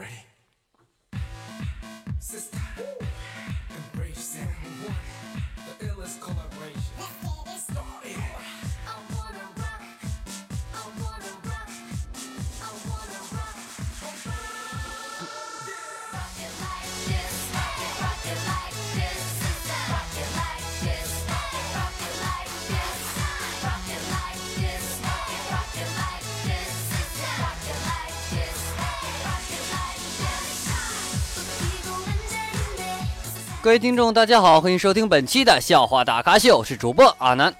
ready? Sister. 各位听众，大家好，欢迎收听本期的笑话大咖秀，我是主播阿南。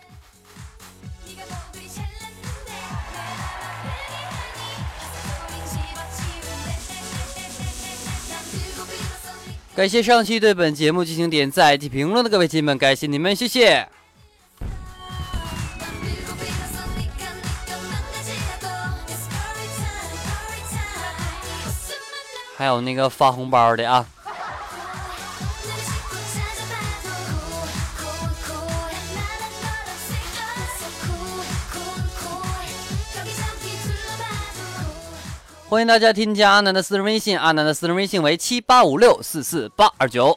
感谢上期对本节目进行点赞及评论的各位亲们，感谢你们，谢谢。还有那个发红包的啊。欢迎大家添加阿南的私人微信，阿南的私人微信为七八五六四四八二九。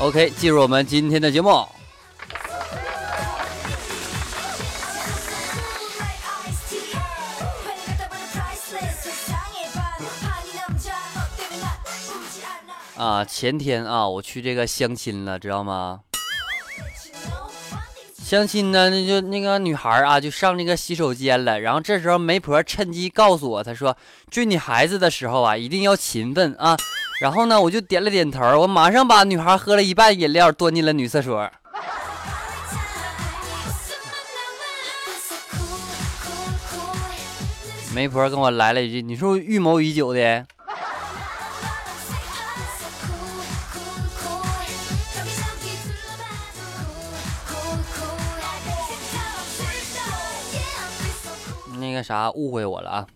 OK，进入我们今天的节目。啊，前天啊，我去这个相亲了，知道吗？相亲呢，那就那个女孩啊，就上那个洗手间了。然后这时候媒婆趁机告诉我，她说追女孩子的时候啊，一定要勤奋啊。然后呢，我就点了点头，我马上把女孩喝了一半饮料端进了女厕所。媒婆跟我来了一句：“你是不是预谋已久的？”那啥，误会我了啊！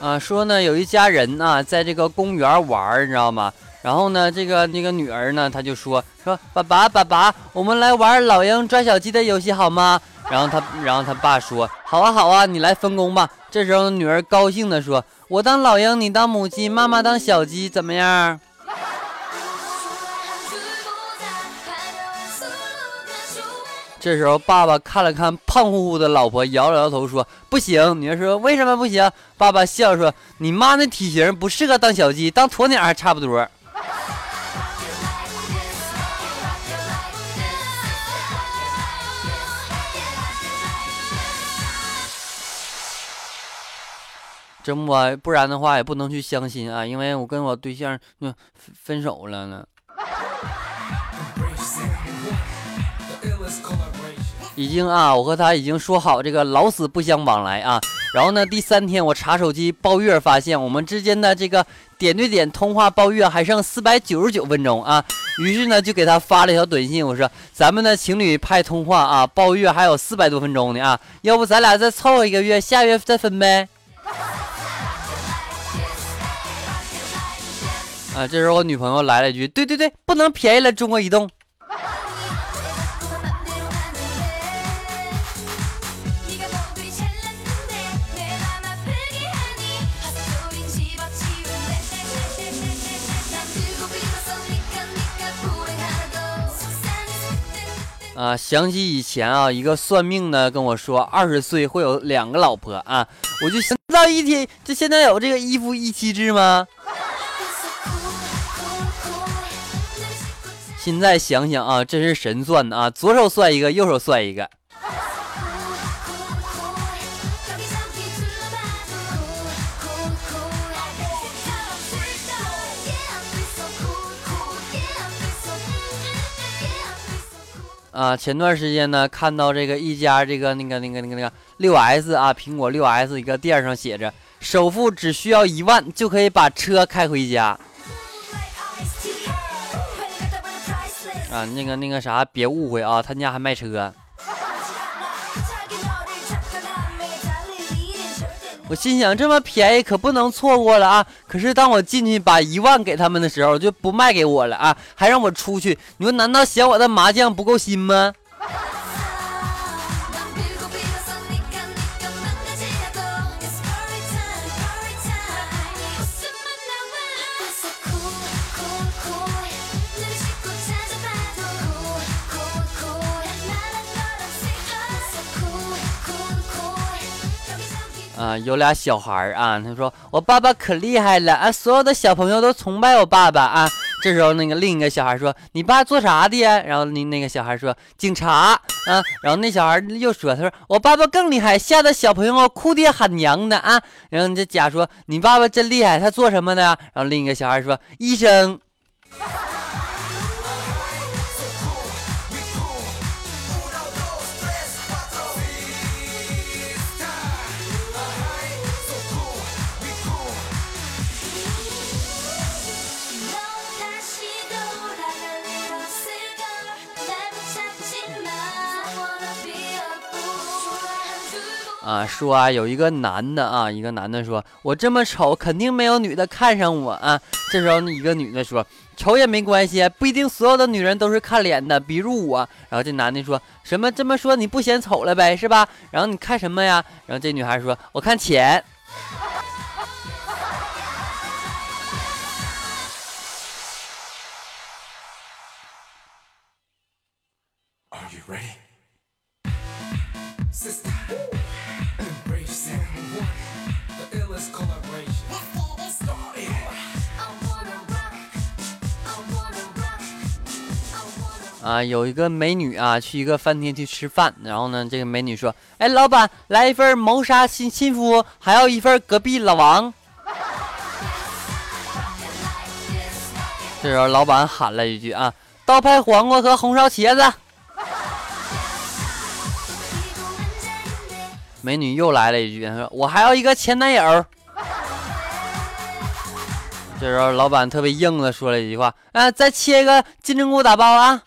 啊，说呢，有一家人呢，在这个公园玩，你知道吗？然后呢，这个那个女儿呢，她就说说爸爸爸爸，我们来玩老鹰抓小鸡的游戏好吗？然后他，然后他爸说好啊好啊，你来分工吧。这时候女儿高兴的说，我当老鹰，你当母鸡，妈妈当小鸡，怎么样？这时候，爸爸看了看胖乎乎的老婆，摇了摇头说：“不行。”女儿说：“为什么不行？”爸爸笑说：“你妈那体型不适合当小鸡，当鸵鸟还差不多。”这不，不然的话也不能去相亲啊，因为我跟我对象那分手了呢。已经啊，我和他已经说好这个老死不相往来啊。然后呢，第三天我查手机包月，发现我们之间的这个点对点通话包月还剩四百九十九分钟啊。于是呢，就给他发了一条短信，我说咱们的情侣派通话啊，包月还有四百多分钟呢啊，要不咱俩再凑一个月，下月再分呗。啊，这时候我女朋友来了一句：“对对对，不能便宜了中国移动。”啊，想起以前啊，一个算命的跟我说，二十岁会有两个老婆啊，我就想到一天，就现在有这个一夫一妻制吗？现在想想啊，真是神算的啊！左手算一个，右手算一个。啊，前段时间呢，看到这个一家这个那个那个那个那个六 S 啊，苹果六 S 一个店上写着，首付只需要一万就可以把车开回家。啊那个那个啥别误会啊他家还卖车。我心想这么便宜可不能错过了啊可是当我进去把一万给他们的时候就不卖给我了啊还让我出去。你们难道嫌我的麻将不够新吗？有俩小孩儿啊，他说我爸爸可厉害了啊，所有的小朋友都崇拜我爸爸啊。这时候那个另一个小孩说：“你爸做啥的呀？”然后那那个小孩说：“警察啊。”然后那小孩又说：“他说我爸爸更厉害，吓得小朋友哭爹喊娘的啊。”然后这甲说：“你爸爸真厉害，他做什么的？”然后另一个小孩说：“医生。” 啊，说啊，有一个男的啊，一个男的说，我这么丑，肯定没有女的看上我啊。这时候一个女的说，丑也没关系，不一定所有的女人都是看脸的，比如我。然后这男的说什么这么说你不嫌丑了呗，是吧？然后你看什么呀？然后这女孩说，我看钱。啊，有一个美女啊，去一个饭店去吃饭，然后呢，这个美女说：“哎，老板，来一份谋杀亲亲夫，还要一份隔壁老王。”这时候老板喊了一句：“啊，刀拍黄瓜和红烧茄子。”美女又来了一句：“说我还要一个前男友。”这时候老板特别硬的说了一句话：“啊，再切一个金针菇打包啊。”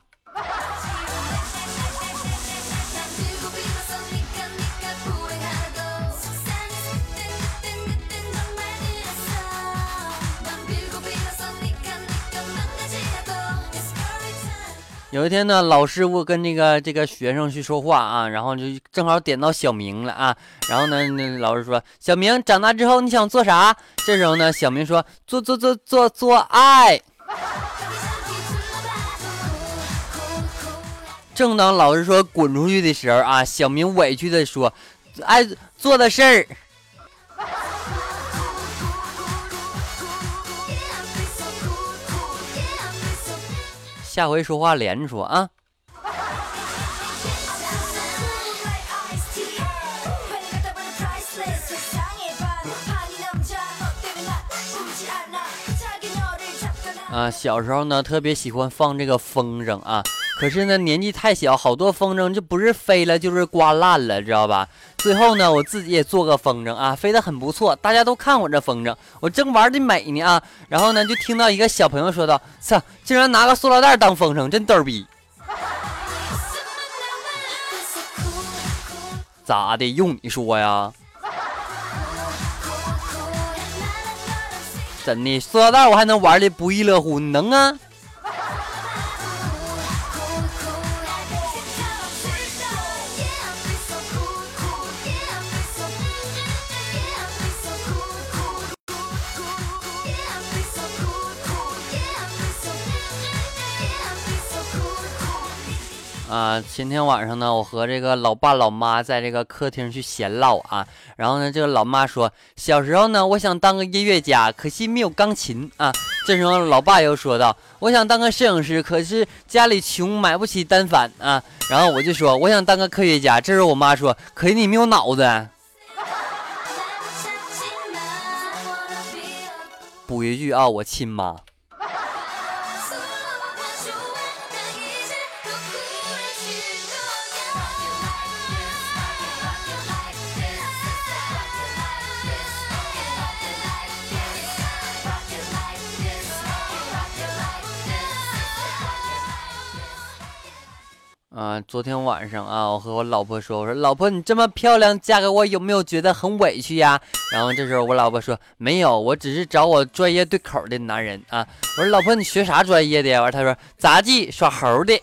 有一天呢，老师傅跟那个这个学生去说话啊，然后就正好点到小明了啊，然后呢，那老师说：“小明长大之后你想做啥？”这时候呢，小明说：“做做做做做爱。”正当老师说滚出去的时候啊，小明委屈的说：“爱做的事儿。”下回说话连着说啊！啊，小时候呢特别喜欢放这个风筝啊，可是呢年纪太小，好多风筝就不是飞了就是刮烂了，知道吧？最后呢，我自己也做个风筝啊，飞得很不错，大家都看我这风筝，我正玩的美呢啊，然后呢，就听到一个小朋友说道：“操，竟然拿个塑料袋当风筝，真逗逼！”咋的？用你说呀？真的，塑料袋我还能玩的不亦乐乎？你能啊？啊，前天晚上呢，我和这个老爸老妈在这个客厅去闲唠啊，然后呢，这个老妈说，小时候呢，我想当个音乐家，可惜没有钢琴啊。这时候老爸又说道，我想当个摄影师，可是家里穷，买不起单反啊。然后我就说，我想当个科学家。这时候我妈说，可惜你没有脑子。补一句啊，我亲妈。啊，昨天晚上啊，我和我老婆说，我说老婆，你这么漂亮，嫁给我有没有觉得很委屈呀？然后这时候我老婆说没有，我只是找我专业对口的男人啊。我说老婆，你学啥专业的呀？完她说杂技耍猴的。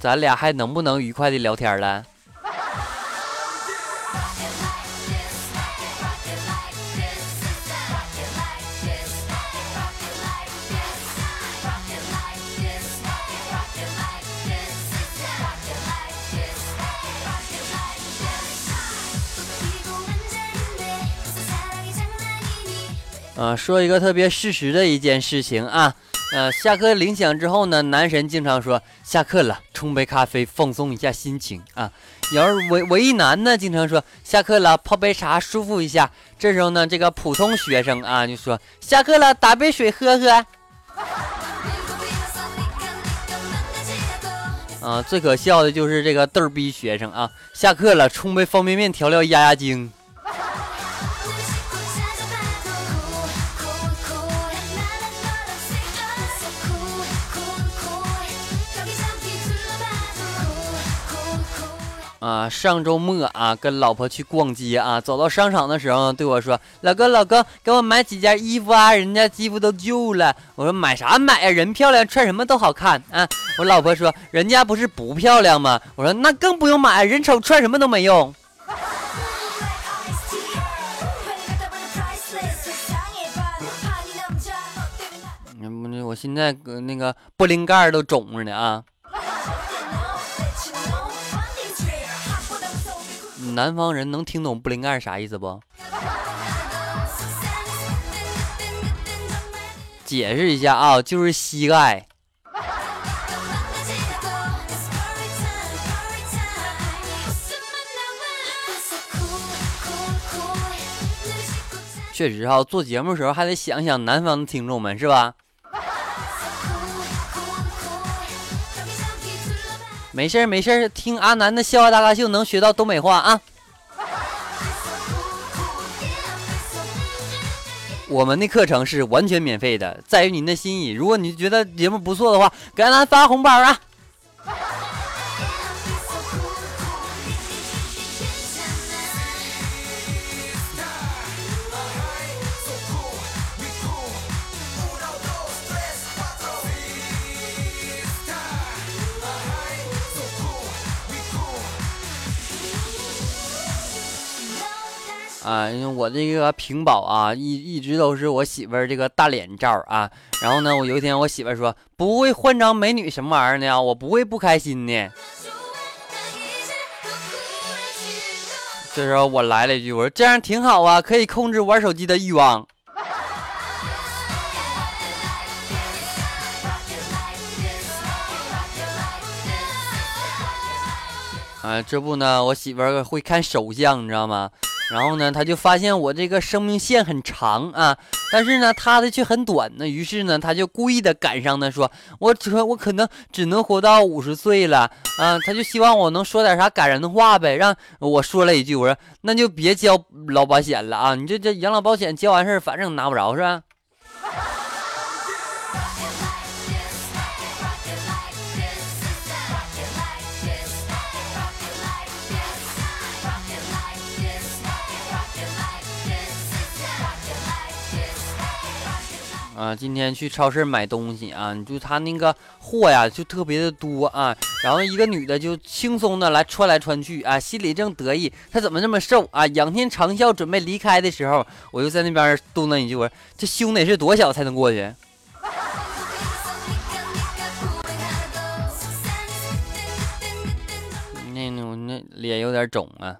咱俩还能不能愉快的聊天了？呃，说一个特别事实的一件事情啊，呃，下课铃响之后呢，男神经常说下课了，冲杯咖啡放松一下心情啊。要是唯唯一男呢，经常说下课了，泡杯茶舒服一下。这时候呢，这个普通学生啊，就说下课了，打杯水喝喝。啊，最可笑的就是这个逗逼学生啊，下课了，冲杯方便面调料压压惊。啊，上周末啊，跟老婆去逛街啊，走到商场的时候，对我说：“老公，老公，给我买几件衣服啊，人家衣服都旧了。”我说：“买啥买呀？人漂亮，穿什么都好看啊。”我老婆说：“人家不是不漂亮吗？”我说：“那更不用买，人丑穿什么都没用。”嗯，我现在那个玻璃盖都肿着呢啊。南方人能听懂布灵盖啥意思不？解释一下啊，就是膝盖。确实哈，做节目的时候还得想想南方的听众们是吧？没事儿没事儿，听阿南的笑话大咖秀能学到东北话啊。我们的课程是完全免费的，在于您的心意。如果你觉得节目不错的话，给阿南发红包啊。啊，因为我这个屏保啊，一一直都是我媳妇儿这个大脸照啊。然后呢，我有一天我媳妇儿说不会换张美女什么玩意儿呢？我不会不开心的。这时候我来了一句，我说这样挺好啊，可以控制玩手机的欲望。啊，这不呢，我媳妇儿会看手相，你知道吗？然后呢，他就发现我这个生命线很长啊，但是呢，他的却很短呢。于是呢，他就故意的赶上呢，说我只说我可能只能活到五十岁了啊。他就希望我能说点啥感人的话呗。让我说了一句，我说那就别交老保险了啊，你这这养老保险交完事儿，反正拿不着是吧？啊，今天去超市买东西啊，就他那个货呀，就特别的多啊。然后一个女的就轻松的来穿来穿去啊，心里正得意，她怎么这么瘦啊？仰天长啸，准备离开的时候，我就在那边嘟囔一句：“我说这胸得是多小才能过去？” 那那我那脸有点肿啊。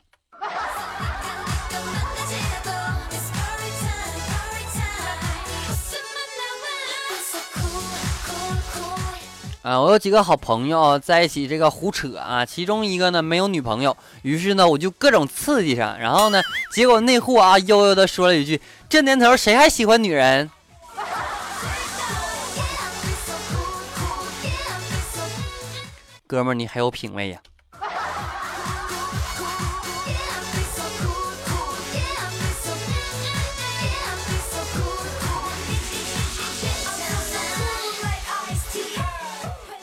啊，我有几个好朋友在一起，这个胡扯啊。其中一个呢没有女朋友，于是呢我就各种刺激上，然后呢，结果那货啊悠悠的说了一句：“这年头谁还喜欢女人？”哥们，你还有品位呀！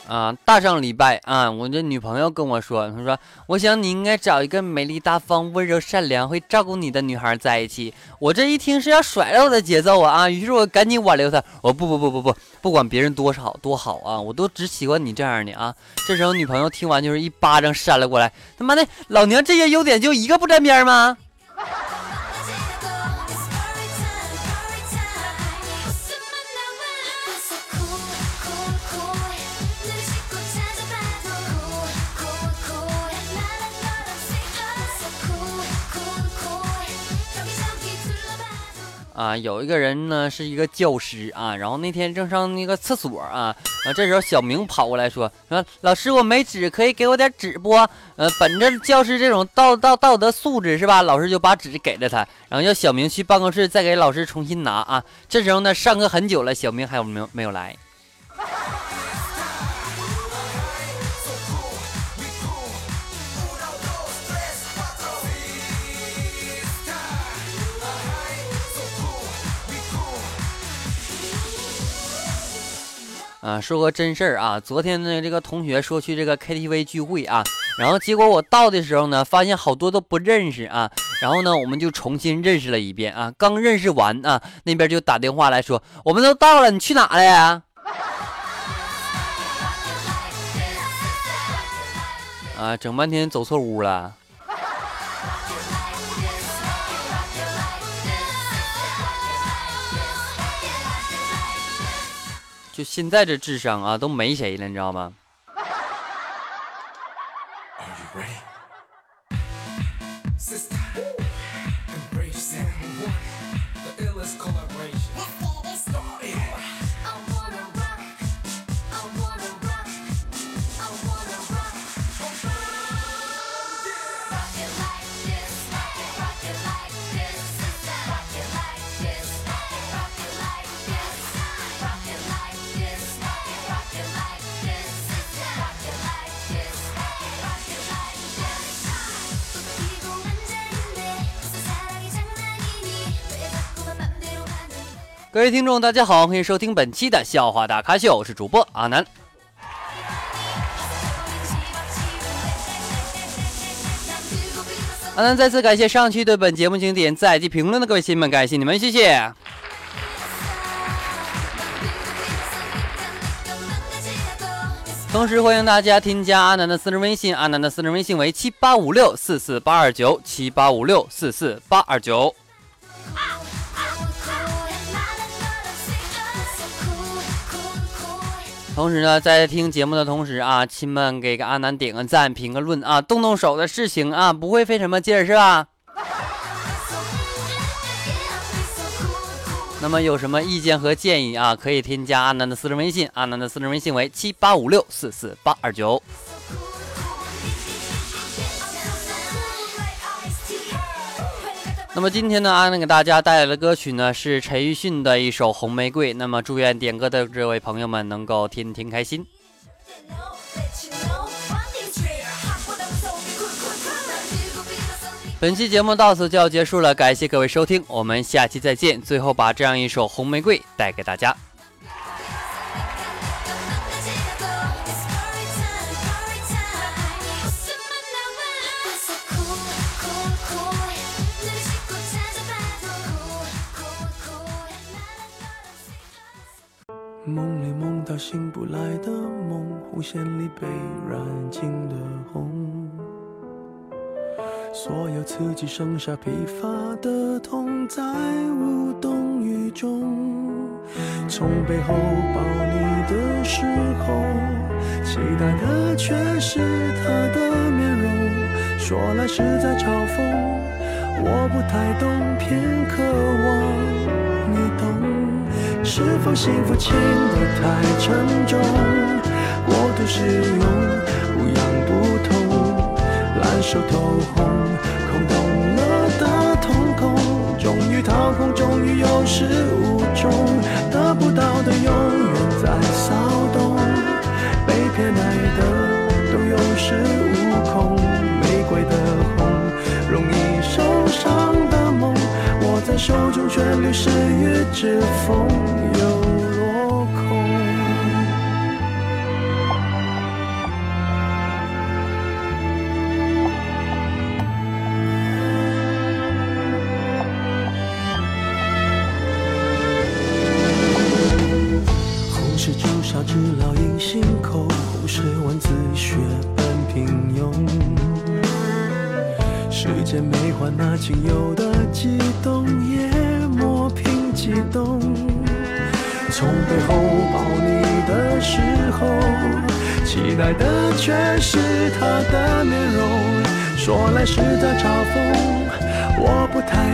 啊大上礼拜啊，我这女朋友跟我说，她说，我想你应该找一个美丽大方、温柔善良、会照顾你的女孩在一起。我这一听是要甩了我的节奏啊啊！于是我赶紧挽留她，我不不不不不，不管别人多少多好啊，我都只喜欢你这样的啊。这时候女朋友听完就是一巴掌扇了过来，他妈的，老娘这些优点就一个不沾边吗？啊，有一个人呢是一个教师啊，然后那天正上那个厕所啊，啊，这时候小明跑过来说说老师我没纸，可以给我点纸不？呃，本着教师这种道道道德素质是吧？老师就把纸给了他，然后叫小明去办公室再给老师重新拿啊。这时候呢，上课很久了，小明还有没有没有来？啊，说个真事儿啊！昨天呢，这个同学说去这个 KTV 聚会啊，然后结果我到的时候呢，发现好多都不认识啊，然后呢，我们就重新认识了一遍啊。刚认识完啊，那边就打电话来说，我们都到了，你去哪了呀？啊，整半天走错屋了。就现在这智商啊，都没谁了，你知道吗？各位听众，大家好，欢迎收听本期的笑话大咖秀，我是主播阿南。阿南再次感谢上期对本节目经典在及评论的各位亲们，感谢你们，谢谢。同时欢迎大家添加阿南的私人微信，阿南的私人微信为七八五六四四八二九七八五六四四八二九。同时呢，在听节目的同时啊，亲们给个阿南点个赞、评个论啊，动动手的事情啊，不会费什么劲儿是吧？那么有什么意见和建议啊，可以添加阿南的私人微信，阿南的私人微信为七八五六四四八二九。那么今天呢，阿南给大家带来的歌曲呢是陈奕迅的一首《红玫瑰》。那么祝愿点歌的这位朋友们能够天天开心。本期节目到此就要结束了，感谢各位收听，我们下期再见。最后把这样一首《红玫瑰》带给大家。梦里梦到醒不来的梦，红线里被染尽的红，所有刺激剩下疲乏的痛，在无动于衷。从背后抱你的时候，期待的却是他的面容，说来是在嘲讽，我不太懂，偏渴望你懂。是否幸福轻得太沉重，过度使用不痒不痛，烂熟透红，空洞了的瞳孔，终于掏空，终于有始无终，得不到的永旋律是与之风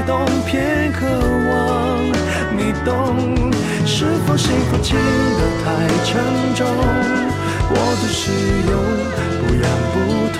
懂，偏渴望你懂。是否幸福轻得太沉重？过度使用，不痒不痛，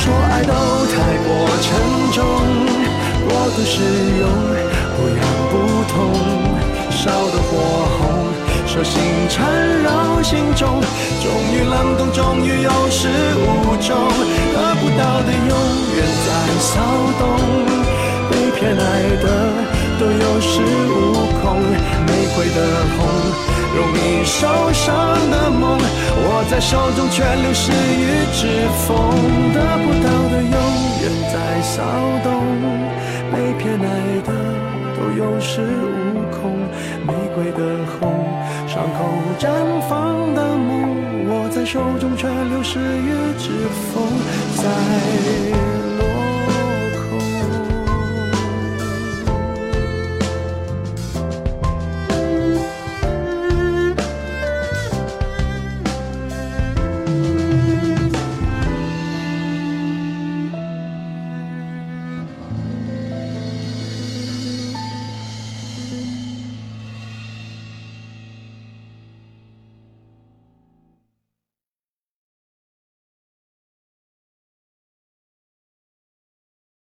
说爱都太过沉重，过度使用，不痒不痛，烧得火红，手心缠绕心中，终于冷冻，终于有始无终，得不到的永远在骚动，被偏爱的都有恃无恐，玫瑰的红。容易受伤的梦，握在手中却流失于指缝，得不到的永远在骚动，被偏爱的都有恃无恐，玫瑰的红，伤口绽放的梦，握在手中却流失于指缝。在